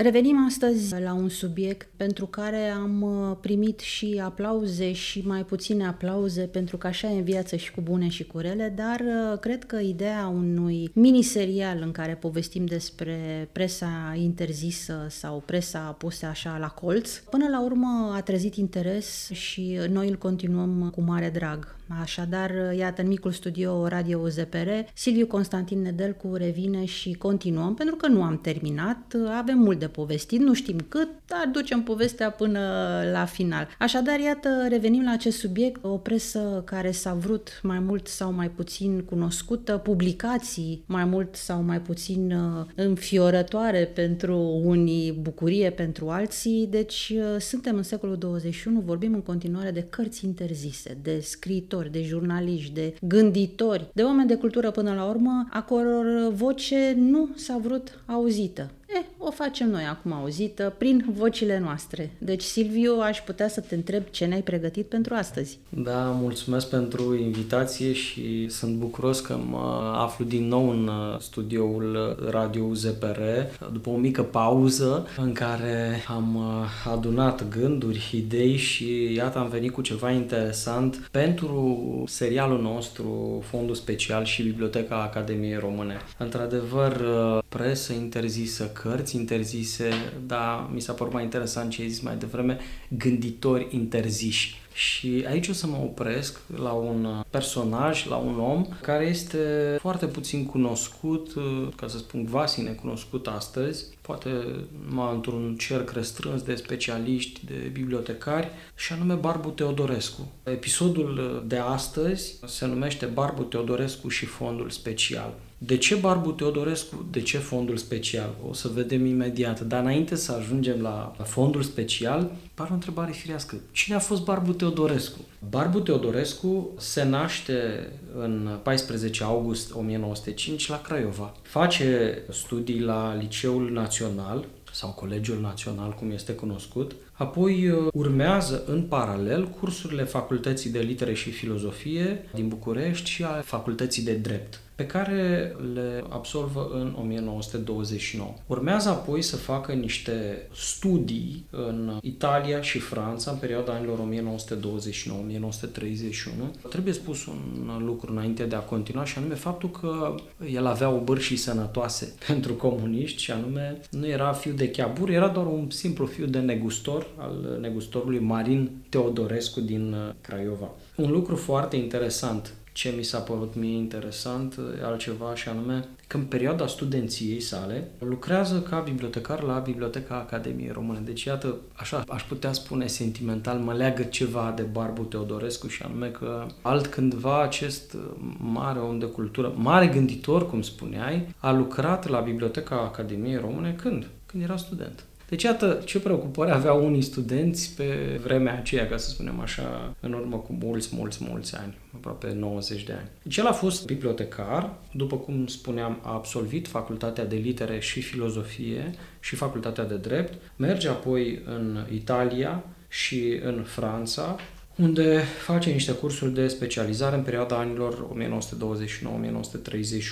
Revenim astăzi la un subiect pentru care am uh, primit și aplauze și mai puține aplauze, pentru că așa e în viață și cu bune și cu rele, dar uh, cred că ideea unui miniserial în care povestim despre presa interzisă sau presa pusă așa la colț, până la urmă a trezit interes și noi îl continuăm cu mare drag. Așadar, iată, în micul studio Radio ZPR, Silviu Constantin Nedelcu revine și continuăm, pentru că nu am terminat, avem mult de povestit, nu știm cât, dar ducem povestea până la final. Așadar, iată, revenim la acest subiect, o presă care s-a vrut mai mult sau mai puțin cunoscută, publicații mai mult sau mai puțin uh, înfiorătoare pentru unii, bucurie pentru alții, deci uh, suntem în secolul 21, vorbim în continuare de cărți interzise, de scriitori, scriitori, de jurnaliști, de gânditori, de oameni de cultură până la urmă, a căror voce nu s-a vrut auzită. E, o facem noi acum auzită prin vocile noastre. Deci, Silviu, aș putea să te întreb ce ne-ai pregătit pentru astăzi. Da, mulțumesc pentru invitație și sunt bucuros că mă aflu din nou în uh, studioul Radio ZPR după o mică pauză în care am uh, adunat gânduri, idei și iată am venit cu ceva interesant pentru serialul nostru Fondul Special și Biblioteca Academiei Române. Într-adevăr, uh, presă interzisă, cărți interzise, dar mi s-a părut mai interesant ce ai zis mai devreme, gânditori interziși. Și aici o să mă opresc la un personaj, la un om care este foarte puțin cunoscut, ca să spun quasi necunoscut astăzi, poate mai într-un cerc restrâns de specialiști, de bibliotecari, și anume Barbu Teodorescu. Episodul de astăzi se numește Barbu Teodorescu și Fondul Special. De ce Barbu Teodorescu? De ce fondul special? O să vedem imediat. Dar înainte să ajungem la fondul special, par o întrebare firească. Cine a fost Barbu Teodorescu? Barbu Teodorescu se naște în 14 august 1905 la Craiova. Face studii la Liceul Național sau Colegiul Național, cum este cunoscut. Apoi uh, urmează în paralel cursurile Facultății de Litere și Filozofie din București și a Facultății de Drept pe care le absolvă în 1929. Urmează apoi să facă niște studii în Italia și Franța în perioada anilor 1929-1931. Trebuie spus un lucru înainte de a continua și anume faptul că el avea o bârșii sănătoase pentru comuniști și anume nu era fiu de chiabur, era doar un simplu fiu de negustor al negustorului Marin Teodorescu din Craiova. Un lucru foarte interesant ce mi s-a părut mie interesant altceva și anume că în perioada studenției sale lucrează ca bibliotecar la Biblioteca Academiei Române. Deci iată, așa aș putea spune sentimental, mă leagă ceva de Barbu Teodorescu și anume că altcândva acest mare om de cultură, mare gânditor, cum spuneai, a lucrat la Biblioteca Academiei Române când? Când era student. Deci, iată ce preocupări aveau unii studenți pe vremea aceea, ca să spunem așa, în urmă cu mulți, mulți, mulți ani, aproape 90 de ani. Deci el a fost bibliotecar, după cum spuneam, a absolvit facultatea de litere și filozofie și facultatea de drept, merge apoi în Italia și în Franța, unde face niște cursuri de specializare în perioada anilor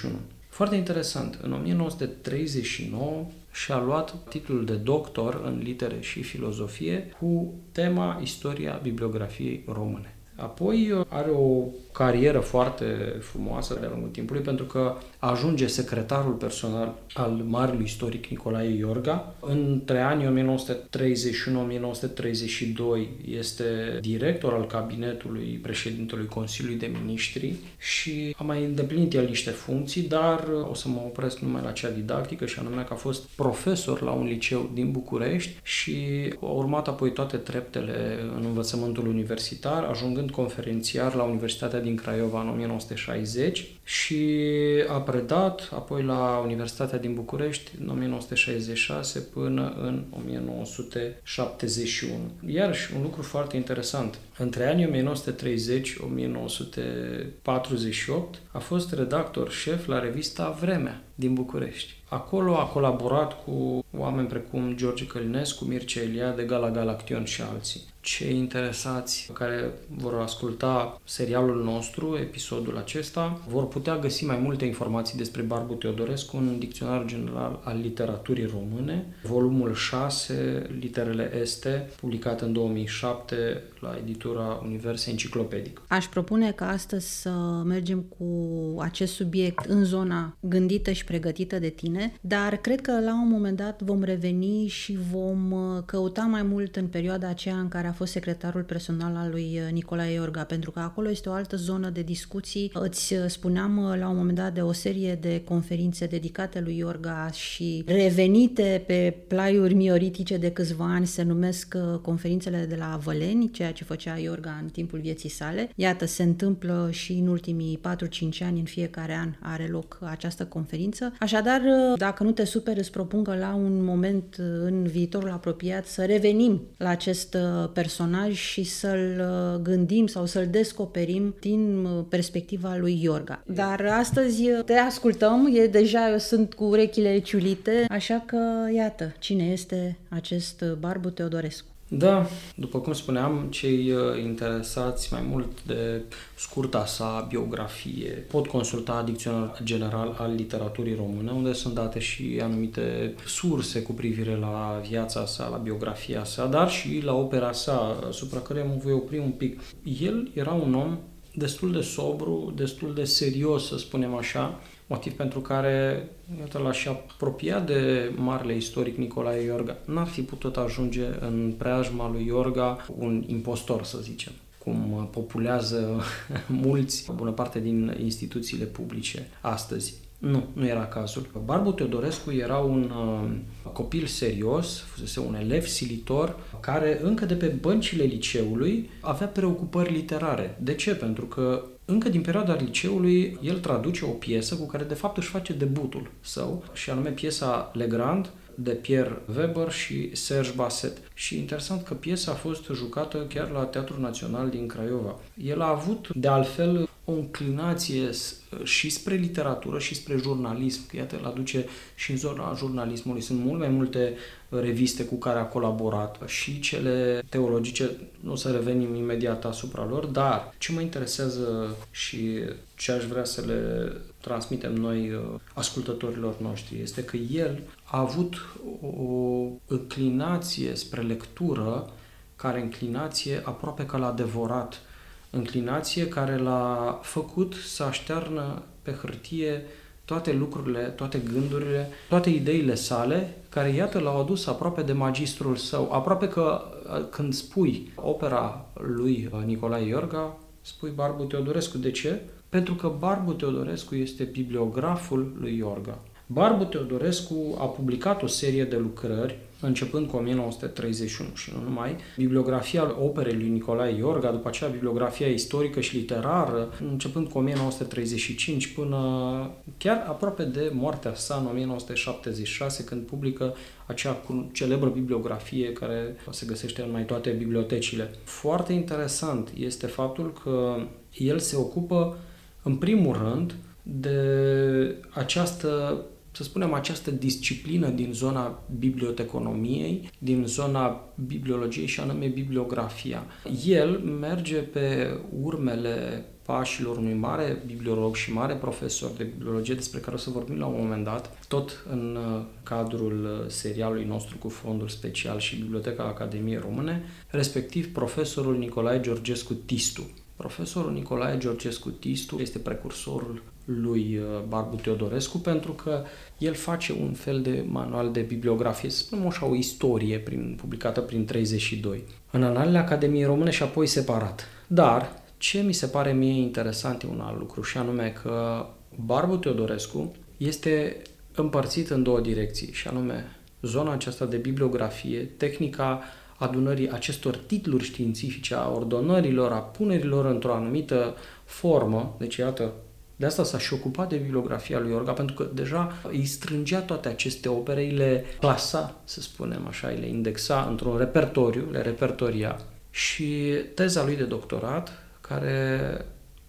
1929-1931. Foarte interesant, în 1939 și-a luat titlul de doctor în litere și filozofie cu tema Istoria bibliografiei române. Apoi are o carieră foarte frumoasă de-a lungul timpului pentru că ajunge secretarul personal al marelui istoric Nicolae Iorga. Între anii 1931-1932 este director al cabinetului președintelui Consiliului de Ministri și a mai îndeplinit el niște funcții, dar o să mă opresc numai la cea didactică și anume că a fost profesor la un liceu din București și a urmat apoi toate treptele în învățământul universitar, ajungând conferențiar la Universitatea din Craiova în 1960 și a predat apoi la Universitatea din București în 1966 până în 1971. Iarăși, un lucru foarte interesant. Între anii 1930-1948 a fost redactor șef la revista Vremea din București. Acolo a colaborat cu oameni precum George Călinescu, Mircea Eliade, Gala Galaction și alții cei interesați care vor asculta serialul nostru, episodul acesta, vor putea găsi mai multe informații despre Barbu Teodorescu în Dicționarul General al Literaturii Române, volumul 6, literele este, publicat în 2007 la editura Univers Enciclopedic. Aș propune ca astăzi să mergem cu acest subiect în zona gândită și pregătită de tine, dar cred că la un moment dat vom reveni și vom uh, căuta mai mult în perioada aceea în care a fost secretarul personal al lui uh, Nicolae Iorga, pentru că acolo este o altă zonă de discuții. Îți uh, spuneam uh, la un moment dat de o serie de conferințe dedicate lui Iorga și revenite pe plaiuri mioritice de câțiva ani se numesc conferințele de la Văleni, ceea ce făcea Iorga în timpul vieții sale. Iată, se întâmplă și în ultimii 4-5 ani, în fiecare an are loc această conferință. Așadar, dacă nu te superi, îți propun că la un moment în viitorul apropiat să revenim la acest personaj și să-l uh, gândim sau să-l descoperim din uh, perspectiva lui Iorga. Dar astăzi uh, te ascultăm, e deja eu sunt cu urechile ciulite, așa că iată, cine este acest Barbu Teodorescu. Da, după cum spuneam, cei uh, interesați mai mult de scurta sa biografie pot consulta Dicționarul General al Literaturii Române, unde sunt date și anumite surse cu privire la viața sa, la biografia sa, dar și la opera sa, asupra care mă voi opri un pic. El era un om destul de sobru, destul de serios, să spunem așa, motiv pentru care iată, l-aș apropia de marele istoric Nicolae Iorga. N-ar fi putut ajunge în preajma lui Iorga un impostor, să zicem cum populează mulți, o bună parte din instituțiile publice astăzi. Nu, nu era cazul. Barbu Teodorescu era un uh, copil serios, fusese un elev silitor, care încă de pe băncile liceului avea preocupări literare. De ce? Pentru că încă din perioada liceului, el traduce o piesă cu care de fapt își face debutul său, și anume piesa Legrand, de Pierre Weber și Serge Basset. Și interesant că piesa a fost jucată chiar la Teatrul Național din Craiova. El a avut, de altfel, o înclinație și spre literatură și spre jurnalism, că iată, îl aduce și în zona jurnalismului. Sunt mult mai multe reviste cu care a colaborat și cele teologice, nu o să revenim imediat asupra lor, dar ce mă interesează și ce aș vrea să le transmitem noi uh, ascultătorilor noștri este că el a avut o înclinație spre lectură care înclinație aproape ca l-a devorat înclinație care l-a făcut să aștearnă pe hârtie toate lucrurile, toate gândurile, toate ideile sale, care iată l-au adus aproape de magistrul său, aproape că când spui opera lui Nicolae Iorga, spui Barbu Teodorescu. De ce? Pentru că Barbu Teodorescu este bibliograful lui Iorga. Barbu Teodorescu a publicat o serie de lucrări începând cu 1931 și nu numai, bibliografia operei lui Nicolae Iorga, după aceea bibliografia istorică și literară, începând cu 1935 până chiar aproape de moartea sa în 1976, când publică acea celebră bibliografie care se găsește în mai toate bibliotecile. Foarte interesant este faptul că el se ocupă în primul rând de această să spunem, această disciplină din zona biblioteconomiei, din zona bibliologiei și anume bibliografia. El merge pe urmele pașilor unui mare bibliolog și mare profesor de bibliologie despre care o să vorbim la un moment dat, tot în uh, cadrul uh, serialului nostru cu fondul special și Biblioteca Academiei Române, respectiv profesorul Nicolae Georgescu Tistu. Profesorul Nicolae Georgescu Tistu este precursorul lui uh, Barbu Teodorescu pentru că el face un fel de manual de bibliografie, să spunem așa, o istorie prin, publicată prin 32, în analele Academiei Române și apoi separat. Dar ce mi se pare mie interesant e un alt lucru și anume că Barbu Teodorescu este împărțit în două direcții și anume zona aceasta de bibliografie, tehnica adunării acestor titluri științifice, a ordonărilor, a punerilor într-o anumită formă, deci iată, de asta s-a și ocupat de bibliografia lui Orga, pentru că deja îi strângea toate aceste opere, îi le clasa, să spunem așa, îi le indexa într-un repertoriu, le repertoria. Și teza lui de doctorat, care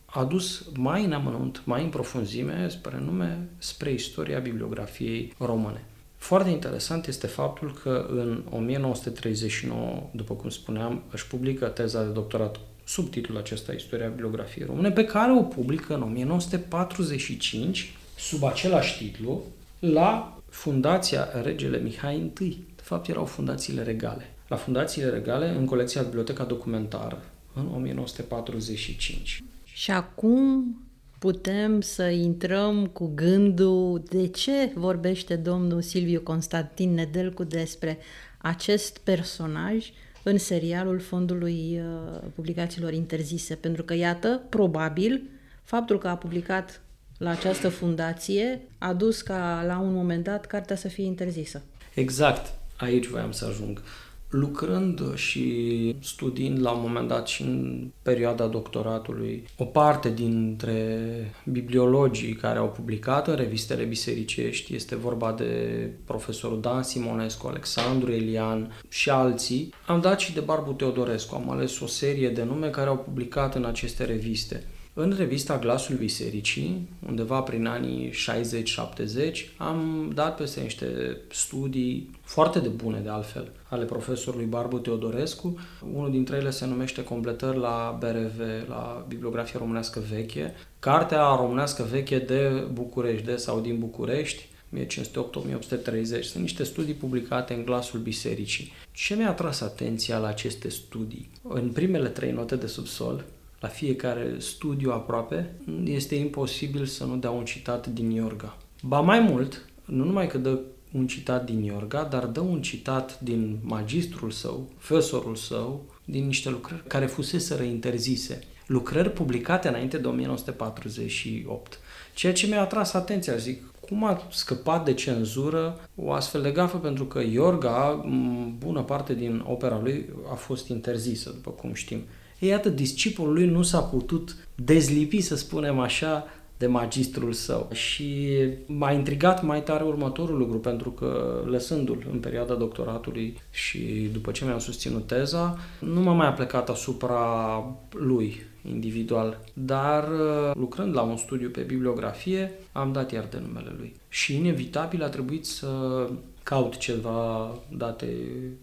a dus mai în amănunt, mai în profunzime, spre nume, spre istoria bibliografiei române. Foarte interesant este faptul că în 1939, după cum spuneam, își publică teza de doctorat sub titlul acesta Istoria bibliografiei române, pe care o publică în 1945 sub același titlu la Fundația Regele Mihai I. De fapt, erau fundațiile regale. La fundațiile regale, în colecția Biblioteca Documentară, în 1945. Și acum putem să intrăm cu gândul de ce vorbește domnul Silviu Constantin Nedelcu despre acest personaj în serialul Fondului uh, Publicațiilor Interzise. Pentru că, iată, probabil, faptul că a publicat la această fundație a dus ca la un moment dat cartea să fie interzisă. Exact, aici voiam să ajung. Lucrând și studiind la un moment dat și în perioada doctoratului, o parte dintre bibliologii care au publicat în revistele bisericești, este vorba de profesorul Dan Simonescu, Alexandru Elian și alții, am dat și de Barbu Teodorescu, am ales o serie de nume care au publicat în aceste reviste. În revista Glasul Bisericii, undeva prin anii 60-70, am dat peste niște studii foarte de bune, de altfel, ale profesorului Barbu Teodorescu. Unul dintre ele se numește Completări la BRV, la Bibliografia Românească Veche. Cartea românească veche de București, de sau din București, 1508-1830. Sunt niște studii publicate în glasul bisericii. Ce mi-a atras atenția la aceste studii? În primele trei note de subsol, la fiecare studiu aproape, este imposibil să nu dea un citat din Iorga. Ba mai mult, nu numai că dă un citat din Iorga, dar dă un citat din magistrul său, fesorul său, din niște lucrări care fusese interzise. Lucrări publicate înainte de 1948. Ceea ce mi-a atras atenția, zic, cum a scăpat de cenzură o astfel de gafă, pentru că Iorga, bună parte din opera lui, a fost interzisă, după cum știm. E iată, discipolul lui nu s-a putut dezlipi, să spunem așa, de magistrul său. Și m-a intrigat mai tare următorul lucru, pentru că lăsându-l în perioada doctoratului și după ce mi-am susținut teza, nu m-am mai plecat asupra lui individual, dar lucrând la un studiu pe bibliografie, am dat iar de numele lui. Și inevitabil a trebuit să caut ceva date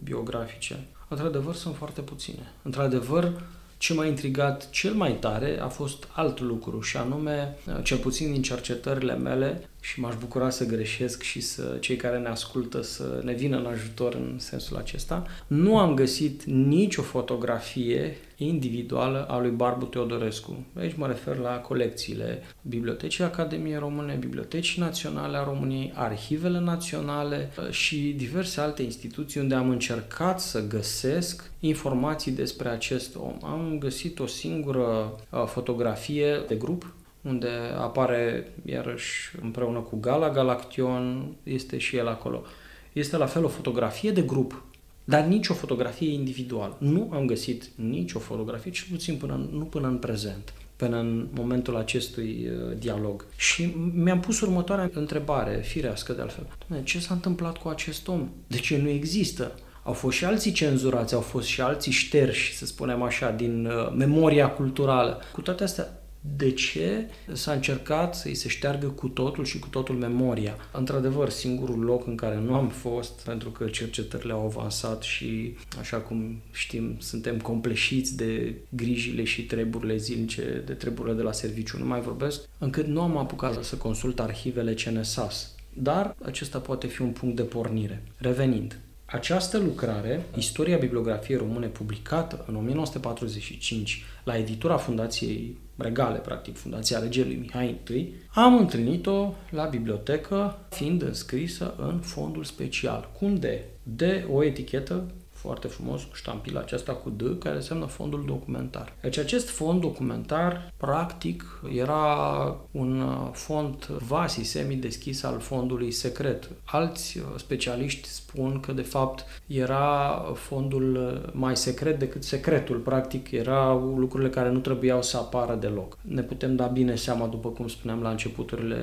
biografice. Într-adevăr, sunt foarte puține. Într-adevăr, ce m-a intrigat cel mai tare a fost alt lucru și anume, cel puțin din cercetările mele, și m-aș bucura să greșesc și să cei care ne ascultă să ne vină în ajutor în sensul acesta, nu am găsit nicio fotografie individuală a lui Barbu Teodorescu. Aici mă refer la colecțiile Bibliotecii Academiei Române, Bibliotecii Naționale a României, Arhivele Naționale uh, și diverse alte instituții unde am încercat să găsesc informații despre acest om. Am găsit o singură uh, fotografie de grup unde apare iarăși împreună cu Gala Galaction, este și el acolo. Este la fel o fotografie de grup, dar nici o fotografie individuală. Nu am găsit nicio fotografie, cel puțin până, nu până în prezent până în momentul acestui uh, dialog. Și mi-am pus următoarea întrebare, firească de altfel. ce s-a întâmplat cu acest om? De ce nu există? Au fost și alții cenzurați, au fost și alții șterși, să spunem așa, din uh, memoria culturală. Cu toate astea, de ce s-a încercat să-i se șteargă cu totul și cu totul memoria. Într-adevăr, singurul loc în care nu am fost, pentru că cercetările au avansat și, așa cum știm, suntem compleșiți de grijile și treburile zilnice, de treburile de la serviciu, nu mai vorbesc, încât nu am apucat să consult arhivele CNSAS. Dar acesta poate fi un punct de pornire. Revenind, această lucrare, Istoria bibliografiei române, publicată în 1945 la editura Fundației Regale, practic, Fundația Regelui Mihai I, am întâlnit-o la bibliotecă, fiind înscrisă în fondul special, cu un D, de o etichetă foarte frumos cu ștampila aceasta cu D, care înseamnă fondul documentar. Deci acest fond documentar, practic, era un uh, fond vasi semi-deschis al fondului secret. Alți uh, specialiști spun că, de fapt, era fondul uh, mai secret decât secretul. Practic, erau lucrurile care nu trebuiau să apară deloc. Ne putem da bine seama, după cum spuneam la începuturile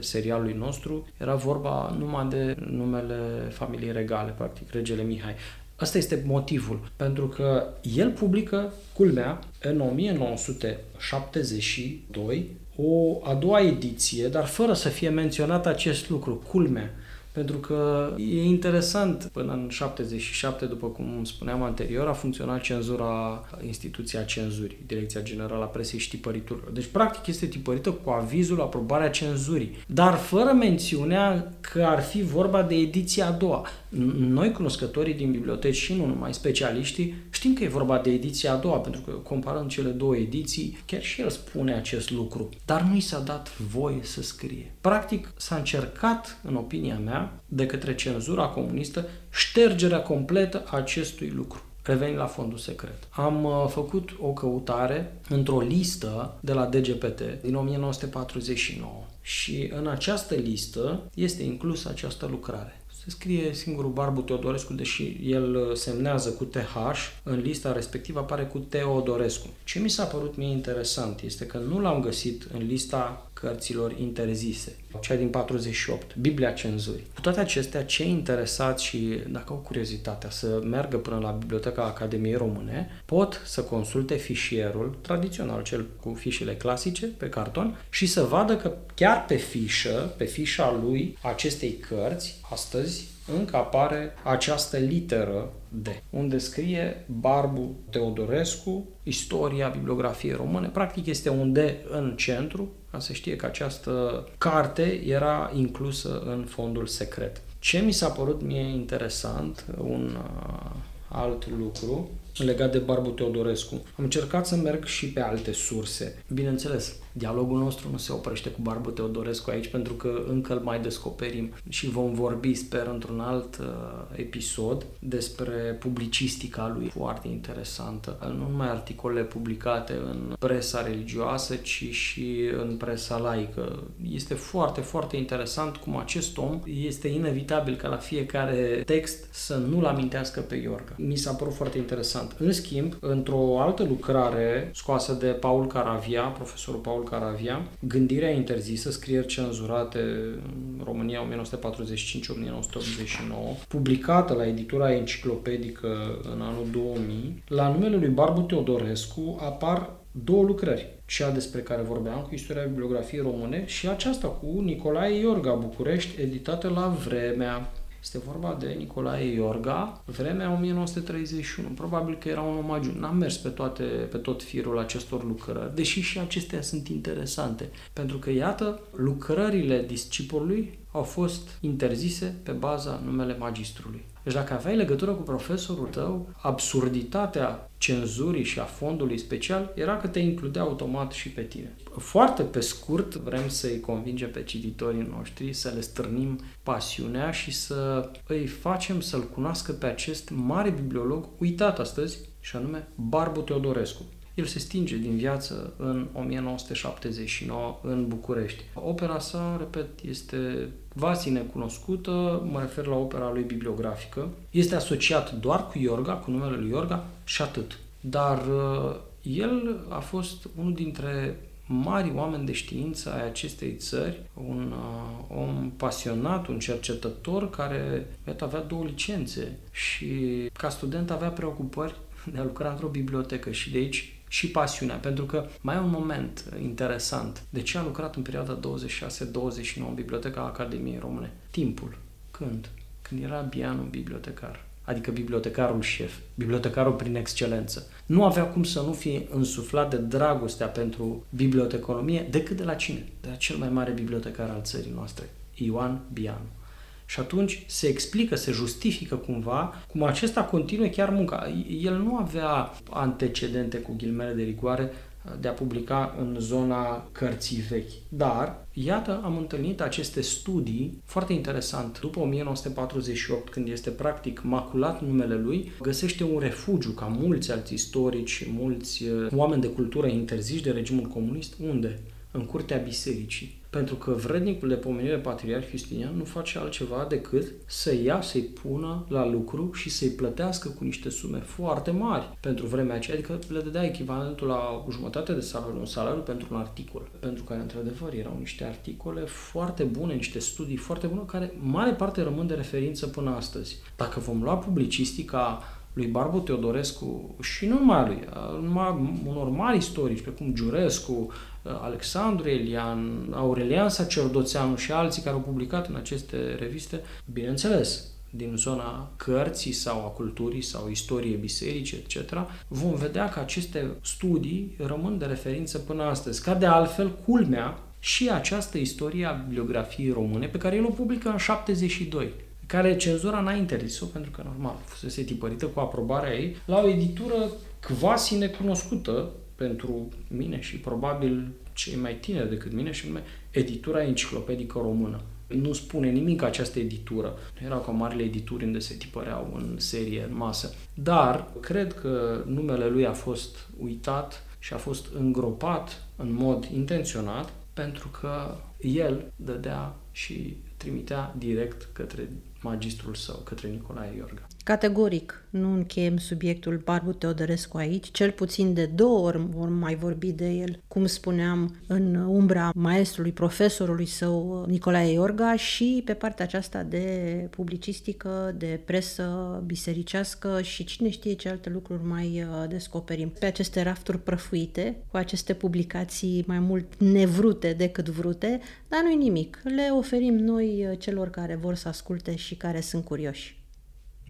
serialului nostru, era vorba numai de numele familiei regale, practic, regele Mihai. Asta este motivul, pentru că el publică, culmea, în 1972, o a doua ediție, dar fără să fie menționat acest lucru, culmea, pentru că e interesant, până în 77, după cum spuneam anterior, a funcționat cenzura, instituția cenzurii, Direcția Generală a Presei și Tipăriturilor. Deci, practic, este tipărită cu avizul, aprobarea cenzurii, dar fără mențiunea că ar fi vorba de ediția a doua. Noi, cunoscătorii din biblioteci și nu numai specialiștii, știm că e vorba de ediția a doua, pentru că comparând cele două ediții, chiar și el spune acest lucru. Dar nu i s-a dat voie să scrie. Practic, s-a încercat, în opinia mea, de către cenzura comunistă, ștergerea completă a acestui lucru. Revenind la fondul secret. Am uh, făcut o căutare într-o listă de la DGPT din 1949 și în această listă este inclusă această lucrare. Se scrie singurul Barbu Teodorescu, deși el uh, semnează cu TH, în lista respectivă apare cu Teodorescu. Ce mi s-a părut mie interesant este că nu l-am găsit în lista cărților interzise, cea din 48, Biblia Cenzurii. Cu toate acestea, cei interesați și dacă au curiozitatea să meargă până la Biblioteca Academiei Române, pot să consulte fișierul tradițional, cel cu fișele clasice pe carton și să vadă că chiar pe fișă, pe fișa lui acestei cărți, astăzi, încă apare această literă D, unde scrie Barbu Teodorescu, istoria bibliografiei române. Practic este un D în centru, ca să știe că această carte era inclusă în fondul secret. Ce mi s-a părut mie interesant, un uh, alt lucru, legat de Barbu Teodorescu. Am încercat să merg și pe alte surse. Bineînțeles, dialogul nostru nu se oprește cu Barbu Teodorescu aici pentru că încă îl mai descoperim și vom vorbi, sper, într-un alt uh, episod despre publicistica lui, foarte interesantă. Nu numai articole publicate în presa religioasă, ci și în presa laică. Este foarte, foarte interesant cum acest om este inevitabil ca la fiecare text să nu-l amintească pe Iorga. Mi s-a părut foarte interesant interesant. În schimb, într-o altă lucrare scoasă de Paul Caravia, profesorul Paul Caravia, Gândirea interzisă, scrieri cenzurate în România 1945-1989, publicată la editura enciclopedică în anul 2000, la numele lui Barbu Teodorescu apar două lucrări, cea despre care vorbeam cu istoria bibliografiei române și aceasta cu Nicolae Iorga București, editată la Vremea. Este vorba de Nicolae Iorga, vremea 1931. Probabil că era un omagiu. N-am mers pe, toate, pe tot firul acestor lucrări, deși și acestea sunt interesante. Pentru că, iată, lucrările discipolului au fost interzise pe baza numele magistrului. Deci dacă aveai legătură cu profesorul tău, absurditatea cenzurii și a fondului special era că te includea automat și pe tine. Foarte pe scurt vrem să-i convingem pe cititorii noștri, să le stârnim pasiunea și să îi facem să-l cunoască pe acest mare bibliolog uitat astăzi, și anume Barbu Teodorescu. El se stinge din viață în 1979 în București. Opera sa, repet, este vasi necunoscută, mă refer la opera lui bibliografică. Este asociat doar cu Iorga, cu numele lui Iorga și atât. Dar uh, el a fost unul dintre mari oameni de știință ai acestei țări, un uh, om pasionat, un cercetător care iată, avea două licențe și ca student avea preocupări de a lucra într-o bibliotecă și de aici și pasiunea, pentru că mai e un moment interesant. De ce a lucrat în perioada 26-29 în Biblioteca Academiei Române? Timpul. Când? Când era Bianu bibliotecar adică bibliotecarul șef, bibliotecarul prin excelență. Nu avea cum să nu fie însuflat de dragostea pentru biblioteconomie decât de la cine? De la cel mai mare bibliotecar al țării noastre, Ioan Bianu. Și atunci se explică, se justifică cumva cum acesta continuă chiar munca. El nu avea antecedente cu ghilmele de rigoare de a publica în zona cărții vechi. Dar, iată, am întâlnit aceste studii foarte interesant. După 1948, când este practic maculat numele lui, găsește un refugiu, ca mulți alți istorici, mulți uh, oameni de cultură interziși de regimul comunist. Unde? În curtea bisericii pentru că vrednicul de pomenire patriarh Justinian nu face altceva decât să ia, să-i pună la lucru și să-i plătească cu niște sume foarte mari pentru vremea aceea, adică le dădea echivalentul la o jumătate de salariu, un salariu pentru un articol, pentru care într-adevăr erau niște articole foarte bune, niște studii foarte bune, care mare parte rămân de referință până astăzi. Dacă vom lua publicistica lui Barbu Teodorescu și nu numai lui, numai unor mari istorici, precum Giurescu, Alexandru Elian, Aurelian Sacerdoțeanu și alții care au publicat în aceste reviste, bineînțeles, din zona cărții sau a culturii sau istorie biserice, etc., vom vedea că aceste studii rămân de referință până astăzi. Ca de altfel, culmea și această istorie a bibliografiei române pe care el o publică în 72 care cenzura n-a interzis-o, pentru că, normal, fusese tipărită cu aprobarea ei, la o editură quasi necunoscută pentru mine și probabil cei mai tineri decât mine, și nume Editura Enciclopedică Română. Nu spune nimic această editură. Nu erau ca marile edituri unde se tipăreau în serie, în masă. Dar cred că numele lui a fost uitat și a fost îngropat în mod intenționat pentru că el dădea și trimitea direct către magistrul său, către Nicolae Iorga. Categoric, nu încheiem subiectul Barbu Teodorescu aici, cel puțin de două ori vom mai vorbi de el, cum spuneam, în umbra maestrului, profesorului său, Nicolae Iorga, și pe partea aceasta de publicistică, de presă bisericească și cine știe ce alte lucruri mai uh, descoperim. Pe aceste rafturi prăfuite, cu aceste publicații mai mult nevrute decât vrute, dar nu-i nimic. Le oferim noi uh, celor care vor să asculte și care sunt curioși.